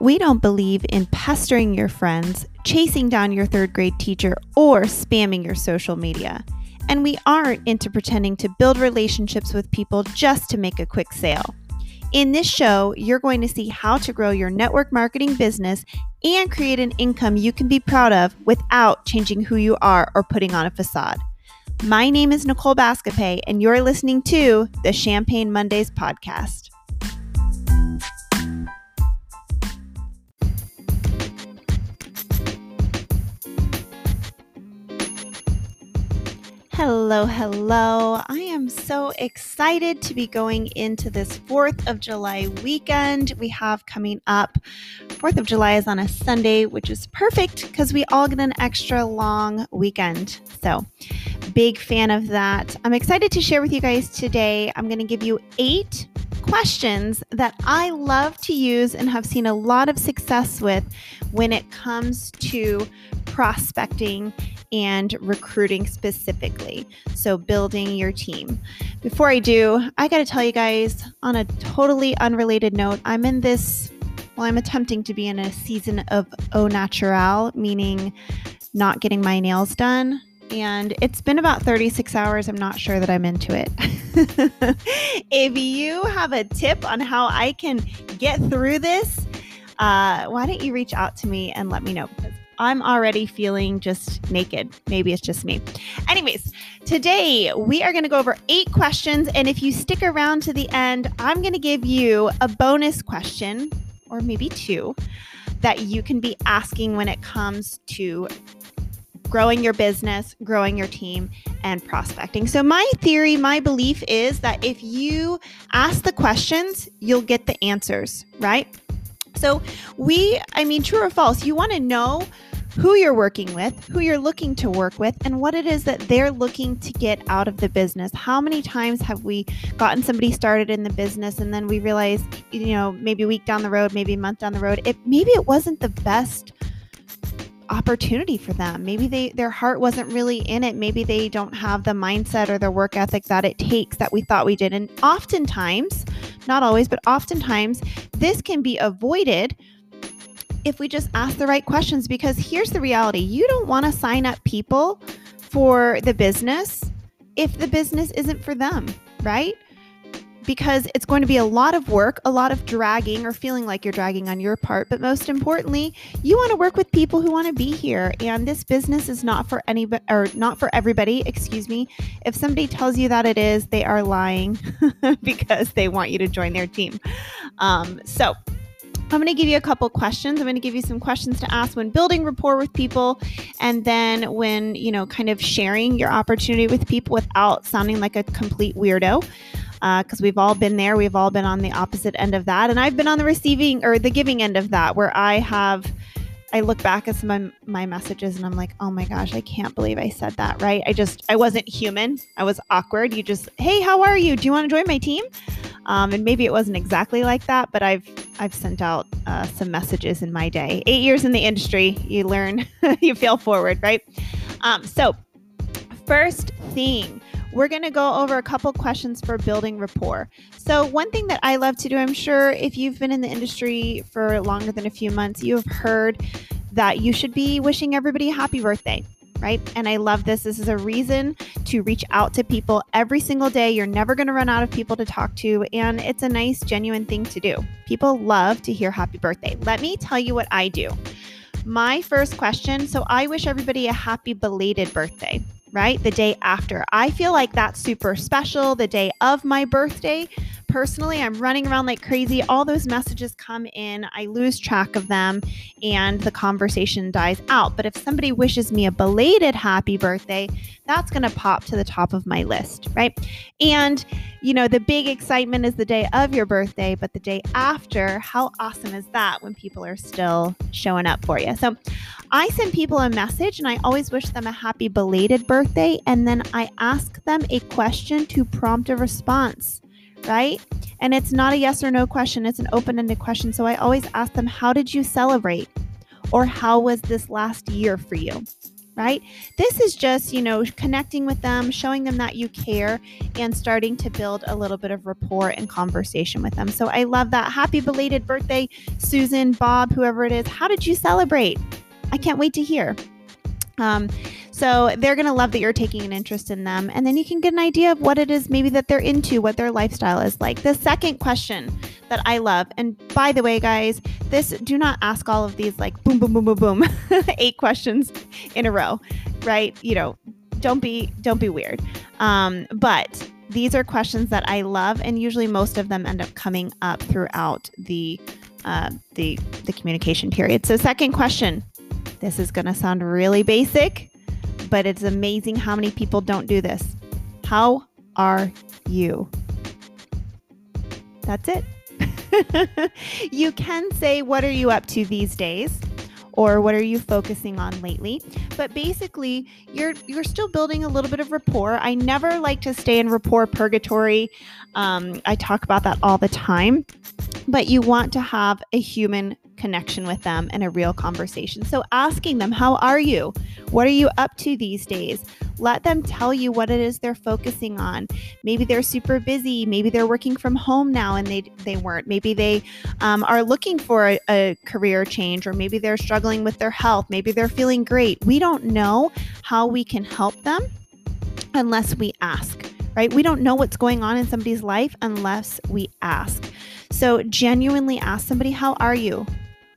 We don't believe in pestering your friends, chasing down your third grade teacher, or spamming your social media. And we aren't into pretending to build relationships with people just to make a quick sale. In this show, you're going to see how to grow your network marketing business and create an income you can be proud of without changing who you are or putting on a facade. My name is Nicole Bascopay, and you're listening to the Champagne Mondays podcast. Hello, hello. I am so excited to be going into this 4th of July weekend we have coming up. 4th of July is on a Sunday, which is perfect because we all get an extra long weekend. So, big fan of that. I'm excited to share with you guys today. I'm going to give you eight questions that I love to use and have seen a lot of success with when it comes to prospecting and recruiting specifically. So, building your team. Before I do, I got to tell you guys on a totally unrelated note, I'm in this, well, I'm attempting to be in a season of au natural, meaning not getting my nails done. And it's been about 36 hours. I'm not sure that I'm into it. if you have a tip on how I can get through this, uh, why don't you reach out to me and let me know? I'm already feeling just naked. Maybe it's just me. Anyways, today we are going to go over eight questions. And if you stick around to the end, I'm going to give you a bonus question, or maybe two, that you can be asking when it comes to growing your business, growing your team, and prospecting. So, my theory, my belief is that if you ask the questions, you'll get the answers, right? So, we, I mean, true or false, you want to know who you're working with, who you're looking to work with, and what it is that they're looking to get out of the business. How many times have we gotten somebody started in the business and then we realize, you know, maybe a week down the road, maybe a month down the road, it maybe it wasn't the best opportunity for them. Maybe they their heart wasn't really in it. Maybe they don't have the mindset or the work ethic that it takes that we thought we did. And oftentimes, not always, but oftentimes this can be avoided if we just ask the right questions because here's the reality you don't want to sign up people for the business if the business isn't for them, right? Because it's going to be a lot of work, a lot of dragging or feeling like you're dragging on your part. But most importantly, you want to work with people who want to be here. And this business is not for anybody or not for everybody, excuse me. If somebody tells you that it is, they are lying because they want you to join their team. Um, so, I'm going to give you a couple questions. I'm going to give you some questions to ask when building rapport with people and then when, you know, kind of sharing your opportunity with people without sounding like a complete weirdo. Because uh, we've all been there. We've all been on the opposite end of that. And I've been on the receiving or the giving end of that where I have I look back at some of my messages and I'm like, oh my gosh, I can't believe I said that, right? I just, I wasn't human. I was awkward. You just, hey, how are you? Do you want to join my team? Um, and maybe it wasn't exactly like that, but I've, I've sent out uh, some messages in my day. Eight years in the industry, you learn, you fail forward, right? Um, so, first thing, we're going to go over a couple questions for building rapport. So, one thing that I love to do, I'm sure if you've been in the industry for longer than a few months, you have heard that you should be wishing everybody a happy birthday. Right. And I love this. This is a reason to reach out to people every single day. You're never going to run out of people to talk to. And it's a nice, genuine thing to do. People love to hear happy birthday. Let me tell you what I do. My first question so I wish everybody a happy belated birthday right? The day after. I feel like that's super special. The day of my birthday, personally, I'm running around like crazy. All those messages come in, I lose track of them, and the conversation dies out. But if somebody wishes me a belated happy birthday, that's going to pop to the top of my list, right? And, you know, the big excitement is the day of your birthday, but the day after, how awesome is that when people are still showing up for you? So I send people a message and I always wish them a happy belated birthday. And then I ask them a question to prompt a response right? And it's not a yes or no question, it's an open ended question. So I always ask them, How did you celebrate? Or how was this last year for you? right? This is just, you know, connecting with them, showing them that you care, and starting to build a little bit of rapport and conversation with them. So I love that. Happy belated birthday, Susan, Bob, whoever it is. How did you celebrate? I can't wait to hear. Um, so they're going to love that you're taking an interest in them. And then you can get an idea of what it is maybe that they're into, what their lifestyle is like. The second question that I love, and by the way, guys, this do not ask all of these like boom, boom, boom, boom, boom, eight questions in a row, right? You know, don't be don't be weird. Um, but these are questions that I love, and usually most of them end up coming up throughout the uh, the the communication period. So, second question. This is going to sound really basic, but it's amazing how many people don't do this. How are you? That's it. you can say, What are you up to these days? Or what are you focusing on lately? But basically, you're you're still building a little bit of rapport. I never like to stay in rapport purgatory. Um, I talk about that all the time. But you want to have a human connection with them and a real conversation. So asking them, How are you? What are you up to these days? Let them tell you what it is they're focusing on. Maybe they're super busy. Maybe they're working from home now and they, they weren't. Maybe they um, are looking for a, a career change, or maybe they're struggling with their health. Maybe they're feeling great. We don't know how we can help them unless we ask right? We don't know what's going on in somebody's life unless we ask. So, genuinely ask somebody, How are you?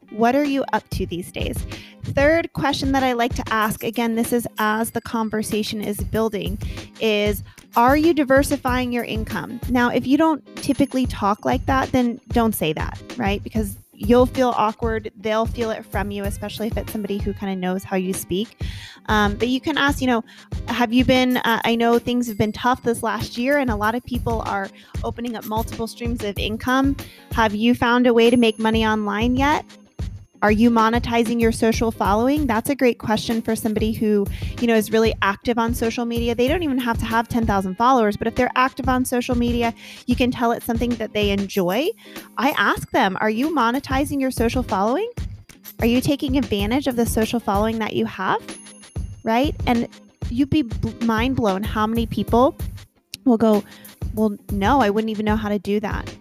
What are you up to these days? Third question that I like to ask again, this is as the conversation is building, is Are you diversifying your income? Now, if you don't typically talk like that, then don't say that, right? Because you'll feel awkward. They'll feel it from you, especially if it's somebody who kind of knows how you speak. Um, but you can ask, you know, have you been? Uh, I know things have been tough this last year, and a lot of people are opening up multiple streams of income. Have you found a way to make money online yet? Are you monetizing your social following? That's a great question for somebody who, you know, is really active on social media. They don't even have to have 10,000 followers, but if they're active on social media, you can tell it's something that they enjoy. I ask them, are you monetizing your social following? Are you taking advantage of the social following that you have? Right? And you'd be mind blown how many people will go, Well, no, I wouldn't even know how to do that.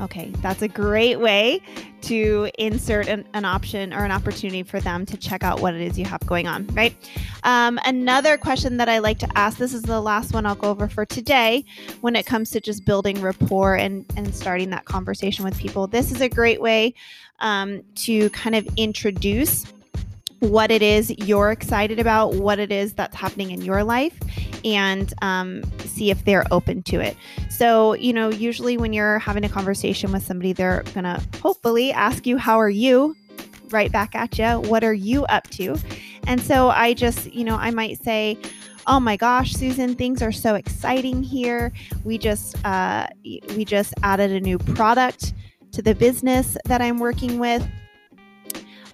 Okay, that's a great way to insert an, an, option or an opportunity for them to check out what it is you have going on, right? Um, another question that I like to ask this is the last one I'll go over for today when it comes to just building rapport and, and starting that conversation with people. This is a great way um, to kind of introduce what it is you're excited about, what it is that's happening in your life, and um, see if they're open to it. So, you know, usually when you're having a conversation with somebody, they're going to hopefully ask you, How are you? Right back at you. What are you up to? And so I just, you know, I might say, Oh my gosh, Susan, things are so exciting here. We just uh, we just added a new product to the business that I'm working with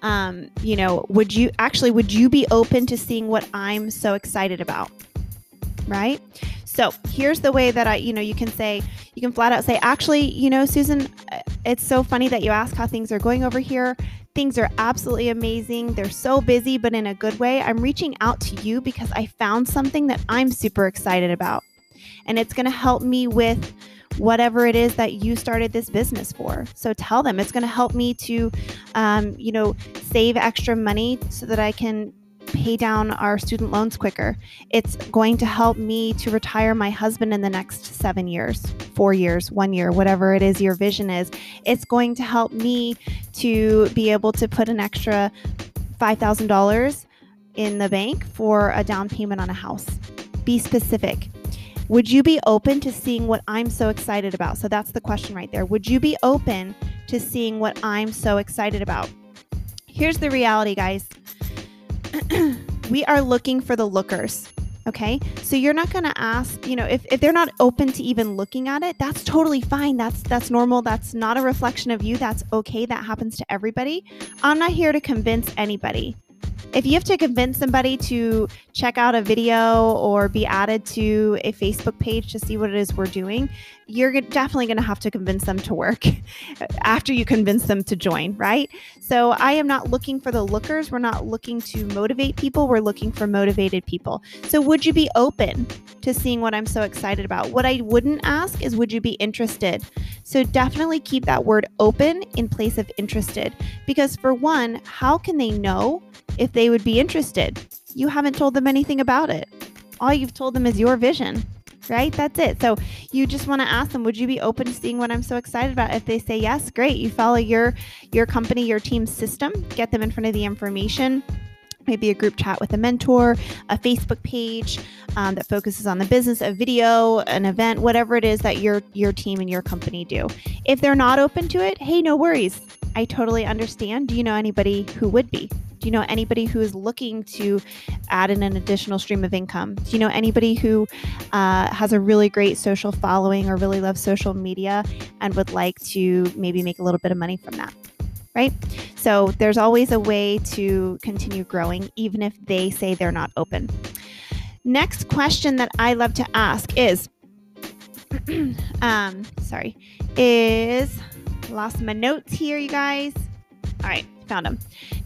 um, you know, would you actually would you be open to seeing what I'm so excited about? Right? So, here's the way that I, you know, you can say you can flat out say, "Actually, you know, Susan, uh, it's so funny that you ask how things are going over here. Things are absolutely amazing. They're so busy, but in a good way. I'm reaching out to you because I found something that I'm super excited about. And it's going to help me with whatever it is that you started this business for. So tell them it's going to help me to, um, you know, save extra money so that I can pay down our student loans quicker. It's going to help me to retire my husband in the next seven years, four years, one year, whatever it is your vision is. It's going to help me to be able to put an extra $5,000 in the bank for a down payment on a house. Be specific. Would you be open to seeing what I'm so excited about? So that's the question right there. Would you be open to seeing what I'm so excited about? Here's the reality, guys. we are looking for the lookers. Okay. So you're not going to ask, you know, if, if they're not open to even looking at it, that's totally fine. That's that's normal. That's not a reflection of you. That's okay. That happens to everybody. I'm not here to convince anybody. If you have to convince somebody to check out a video or be added to a Facebook page to see what it is we're doing, you're definitely going to have to convince them to work after you convince them to join, right? So I am not looking for the lookers. We're not looking to motivate people. We're looking for motivated people. So would you be open to seeing what I'm so excited about? What I wouldn't ask is, would you be interested? So definitely keep that word open in place of interested. Because for one, how can they know if they would be interested? You haven't told them anything about it. All you've told them is your vision right? That's it. So you just want to ask them, would you be open to seeing what I'm so excited about? If they say yes, great. You follow your your company, your team's system, get them in front of the information maybe a group chat with a mentor, a Facebook page um, that focuses on the business, a video, an event, whatever it is that your your team and your company do. If they're not open to it, hey, no worries. I totally understand. Do you know anybody who would be? Do you know anybody who is looking to add in an additional stream of income? Do you know anybody who uh, has a really great social following or really loves social media and would like to maybe make a little bit of money from that? Right? So there's always a way to continue growing, even if they say they're not open. Next question that I love to ask is, um, sorry, is lost my notes here, you guys. All right, found them.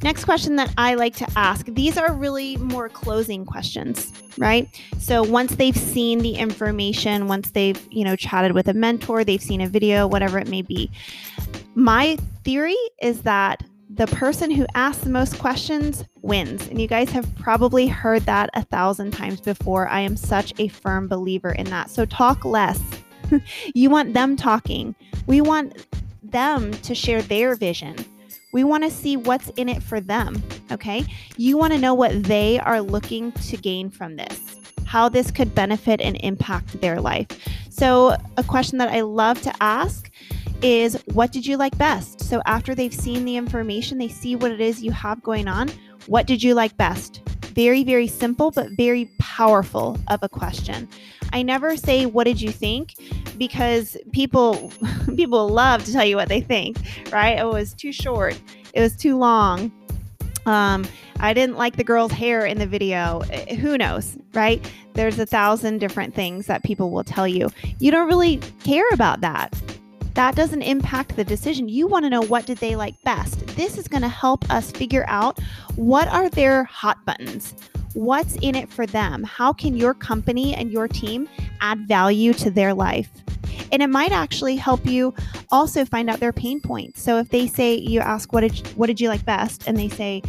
Next question that I like to ask these are really more closing questions, right? So once they've seen the information, once they've, you know, chatted with a mentor, they've seen a video, whatever it may be. My theory is that the person who asks the most questions wins. And you guys have probably heard that a thousand times before. I am such a firm believer in that. So talk less. you want them talking. We want them to share their vision. We want to see what's in it for them. Okay. You want to know what they are looking to gain from this, how this could benefit and impact their life. So, a question that I love to ask is what did you like best? So, after they've seen the information, they see what it is you have going on. What did you like best? Very, very simple, but very powerful of a question. I never say, What did you think? because people people love to tell you what they think, right? It was too short, it was too long. Um, I didn't like the girl's hair in the video. Eh, who knows, right? There's a thousand different things that people will tell you. You don't really care about that. That doesn't impact the decision. You want to know what did they like best. This is going to help us figure out what are their hot buttons. What's in it for them? How can your company and your team add value to their life? And it might actually help you also find out their pain points. So if they say you ask what did what did you like best and they say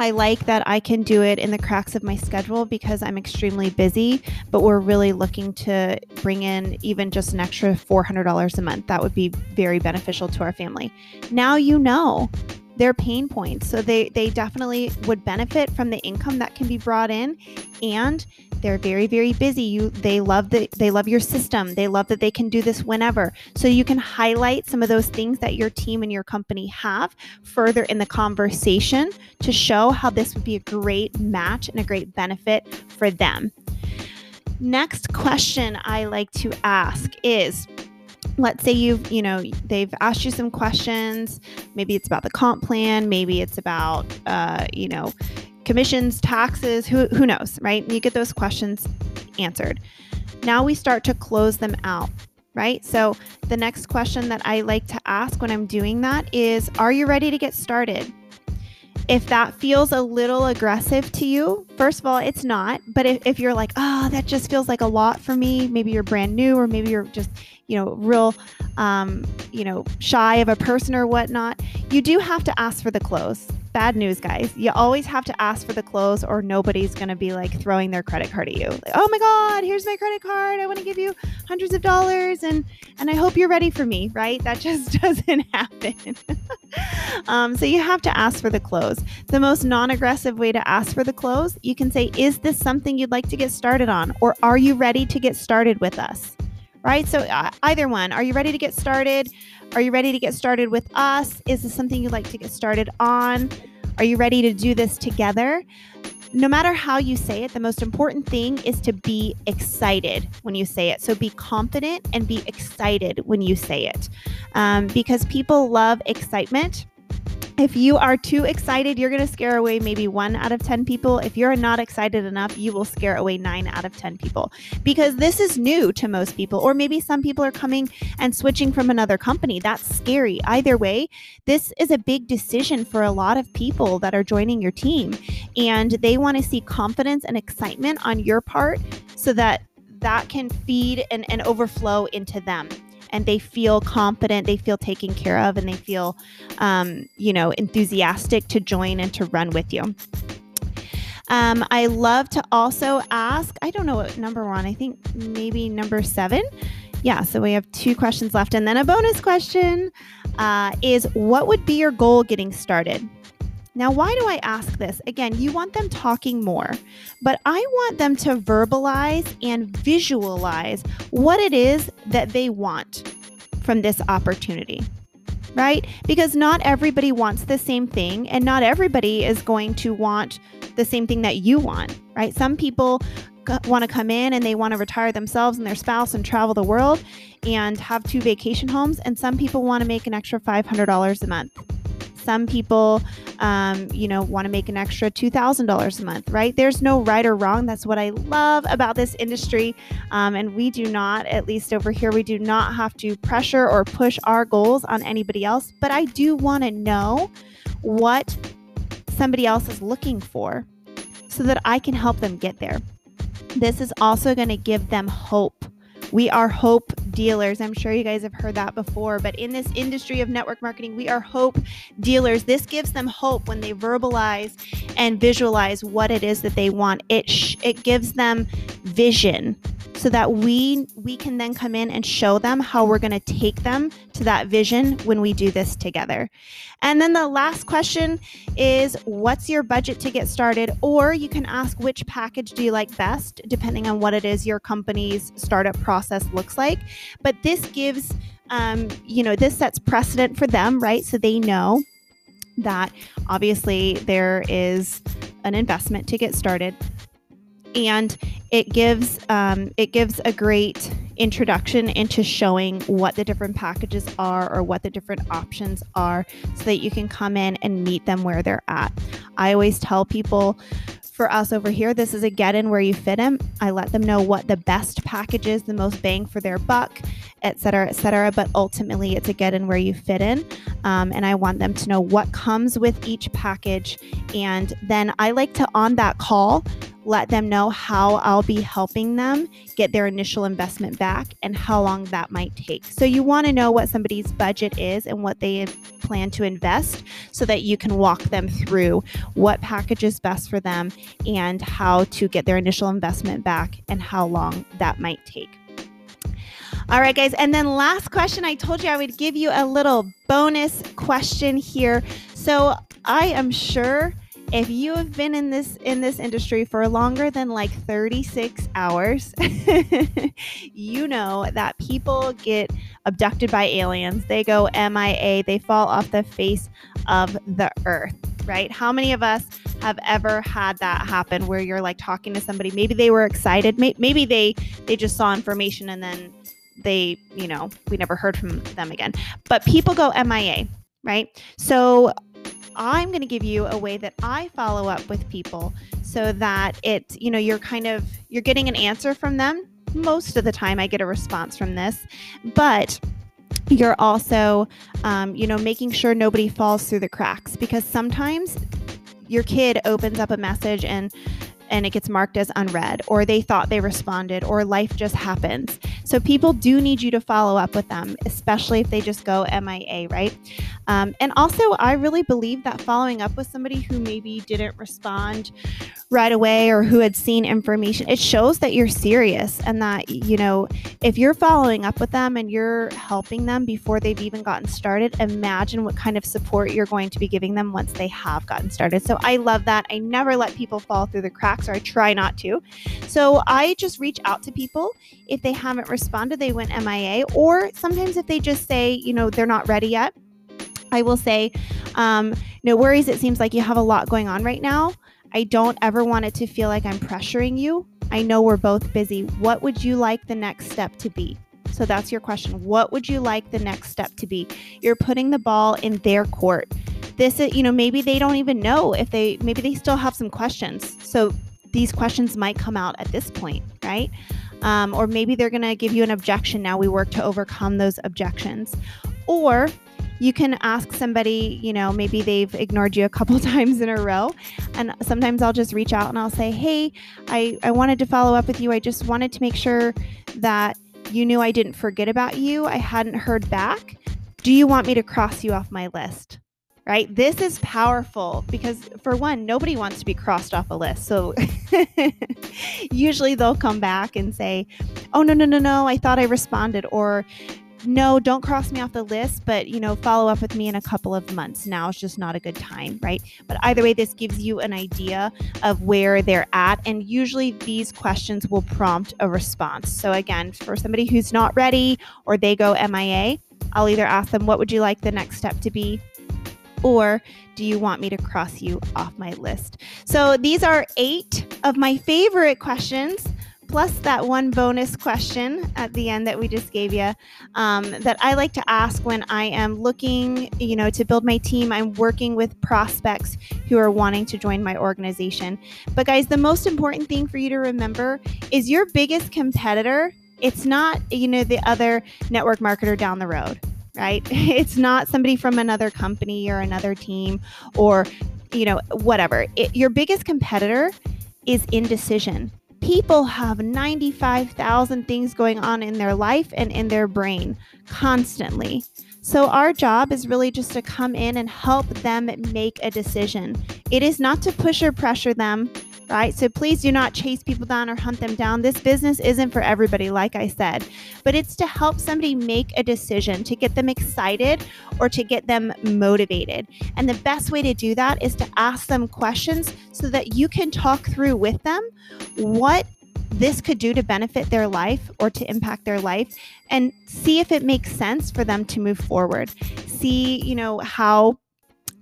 I like that I can do it in the cracks of my schedule because I'm extremely busy, but we're really looking to bring in even just an extra $400 a month. That would be very beneficial to our family. Now you know their pain points. So they they definitely would benefit from the income that can be brought in and they're very very busy. You they love the they love your system. They love that they can do this whenever. So you can highlight some of those things that your team and your company have further in the conversation to show how this would be a great match and a great benefit for them. Next question I like to ask is let's say you've you know they've asked you some questions maybe it's about the comp plan maybe it's about uh, you know commissions taxes who, who knows right? You get those questions answered. Now we start to close them out right? So the next question that i like to ask when i'm doing that is are you ready to get started? If that feels a little aggressive to you, first of all, it's not. But if, if you're like, oh, that just feels like a lot for me, maybe you're brand new or maybe you're just, you know, real, um, you know, shy of a person or whatnot, you do have to ask for the close bad news, guys. You always have to ask for the close, or nobody's going to be like throwing their credit card at you. Like, oh my God, here's my credit card. I want to give you hundreds of dollars, and and I hope you're ready for me. Right? That just doesn't happen. um, so you have to ask for the close. The most non-aggressive way to ask for the close, you can say, "Is this something you'd like to get started on, or are you ready to get started with us?" Right? So uh, either one. Are you ready to get started? Are you ready to get started with us? Is this something you'd like to get started on? Are you ready to do this together? No matter how you say it, the most important thing is to be excited when you say it. So be confident and be excited when you say it um, because people love excitement if you are too excited, you're going to scare away maybe one out of 10 people. If you're not excited enough, you will scare away nine out of 10 people because this is new to most people. Or maybe some people are coming and switching from another company. That's scary. Either way, this is a big decision for a lot of people that are joining your team. And they want to see confidence and excitement on your part so that that can feed and, and overflow into them and they feel confident, they feel taken care of, and they feel, um, you know, enthusiastic to join and to run with you. Um, I love to also ask, I don't know what number one, I think maybe number seven. Yeah, so we have two questions left. And then a bonus question uh, is what would be your goal getting started? Now, why do I ask this? Again, you want them talking more, but I want them to verbalize and visualize what it is that they want from this opportunity, right? Because not everybody wants the same thing, and not everybody is going to want the same thing that you want, right? Some people want to come in and they want to retire themselves and their spouse and travel the world and have two vacation homes, and some people want to make an extra $500 a month some people, um, you know, want to make an extra $2,000 a month, right? There's no right or wrong. That's what I love about this industry. Um, and we do not, at least over here, we do not have to pressure or push our goals on anybody else. But I do want to know what somebody else is looking for so that I can help them get there. This is also going to give them hope we are hope dealers. I'm sure you guys have heard that before, but in this industry of network marketing, we are hope dealers. This gives them hope when they verbalize and visualize what it is that they want. It sh- it gives them vision so that we we can then come in and show them how we're going to take them to that vision when we do this together. And then the last question is what's your budget to get started or you can ask which package do you like best depending on what it is your company's startup process looks like. But this gives um, you know, this sets precedent for them, right? So they know that obviously there is an investment to get started and it gives um, it gives a great introduction into showing what the different packages are or what the different options are so that you can come in and meet them where they're at. I always tell people for us over here this is a get in where you fit in. I let them know what the best package is the most bang for their buck et cetera et cetera but ultimately it's a get in where you fit in um, and i want them to know what comes with each package and then i like to on that call let them know how I'll be helping them get their initial investment back and how long that might take. So, you want to know what somebody's budget is and what they plan to invest so that you can walk them through what package is best for them and how to get their initial investment back and how long that might take. All right, guys. And then last question I told you I would give you a little bonus question here. So, I am sure if you have been in this in this industry for longer than like 36 hours you know that people get abducted by aliens. They go mia they fall off the face of the earth right? How many of us have ever had that happen where you're like talking to somebody? Maybe they were excited. Maybe they they just saw information and then they you know we never heard from them again. But people go mia right? So I'm going to give you a way that I follow up with people so that it, you know, you're kind of you're getting an answer from them. Most of the time I get a response from this, but you're also um, you know making sure nobody falls through the cracks because sometimes your kid opens up a message and and it gets marked as unread, or they thought they responded, or life just happens. So people do need you to follow up with them, especially if they just go MIA, right? Um, and also, I really believe that following up with somebody who maybe didn't respond right away or who had seen information, it shows that you're serious and that, you know, if you're following up with them and you're helping them before they've even gotten started, imagine what kind of support you're going to be giving them once they have gotten started. So I love that. I never let people fall through the cracks, or I try not to. So I just reach out to people. If they haven't responded, they went MIA, or sometimes if they just say, you know, they're not ready yet. I will say, um, no worries. It seems like you have a lot going on right now. I don't ever want it to feel like I'm pressuring you. I know we're both busy. What would you like the next step to be? So that's your question. What would you like the next step to be? You're putting the ball in their court. this is, you know, maybe they don't even know if they, maybe they still have some questions. So these questions might come out at this point, right? Um, or maybe they're going to give you an objection. Now we work to overcome those objections. Or you can ask somebody, you know, maybe they've ignored you a couple times in a row. And sometimes I'll just reach out and I'll say, Hey, I, I wanted to follow up with you. I just wanted to make sure that you knew I didn't forget about you. I hadn't heard back. Do you want me to cross you off my list? Right? This is powerful because, for one, nobody wants to be crossed off a list. So usually they'll come back and say, Oh, no, no, no, no, I thought I responded. Or, no, don't cross me off the list, but you know, follow up with me in a couple of months. Now it's just not a good time, right? But either way, this gives you an idea of where they're at. And usually these questions will prompt a response. So again, for somebody who's not ready or they go MIA, I'll either ask them, what would you like the next step to be? Or do you want me to cross you off my list? So these are eight of my favorite questions plus that one bonus question at the end that we just gave you um, that I like to ask when I am looking, you know, to build my team. I'm working with prospects who are wanting to join my organization. But guys, the most important thing for you to remember is your biggest competitor. It's not, you know, the other network marketer down the road, right? It's not somebody from another company or another team or, you know, whatever. It, your biggest competitor is indecision people have 95,000 things going on in their life and in their brain constantly. So, our job is really just to come in and help them make a decision. It is not to push or pressure them right? So please do not chase people down or hunt them down. This business isn't for everybody, like I said, but it's to help somebody make a decision, to get them excited or to get them motivated. And the best way to do that is to ask them questions so that you can talk through with them what this could do to benefit their life or to impact their life and see if it makes sense for them to move forward. See, you know, how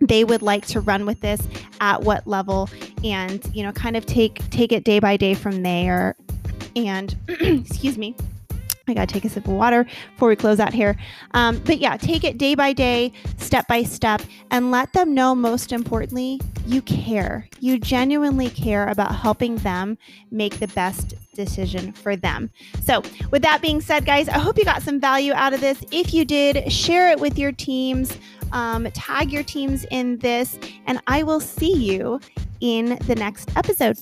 they would like to run with this at what level and you know kind of take take it day by day from there and excuse me I gotta take a sip of water before we close out here. Um, but yeah, take it day by day, step by step, and let them know most importantly, you care. You genuinely care about helping them make the best decision for them. So, with that being said, guys, I hope you got some value out of this. If you did, share it with your teams um, tag your teams in this, and I will see you in the next episode.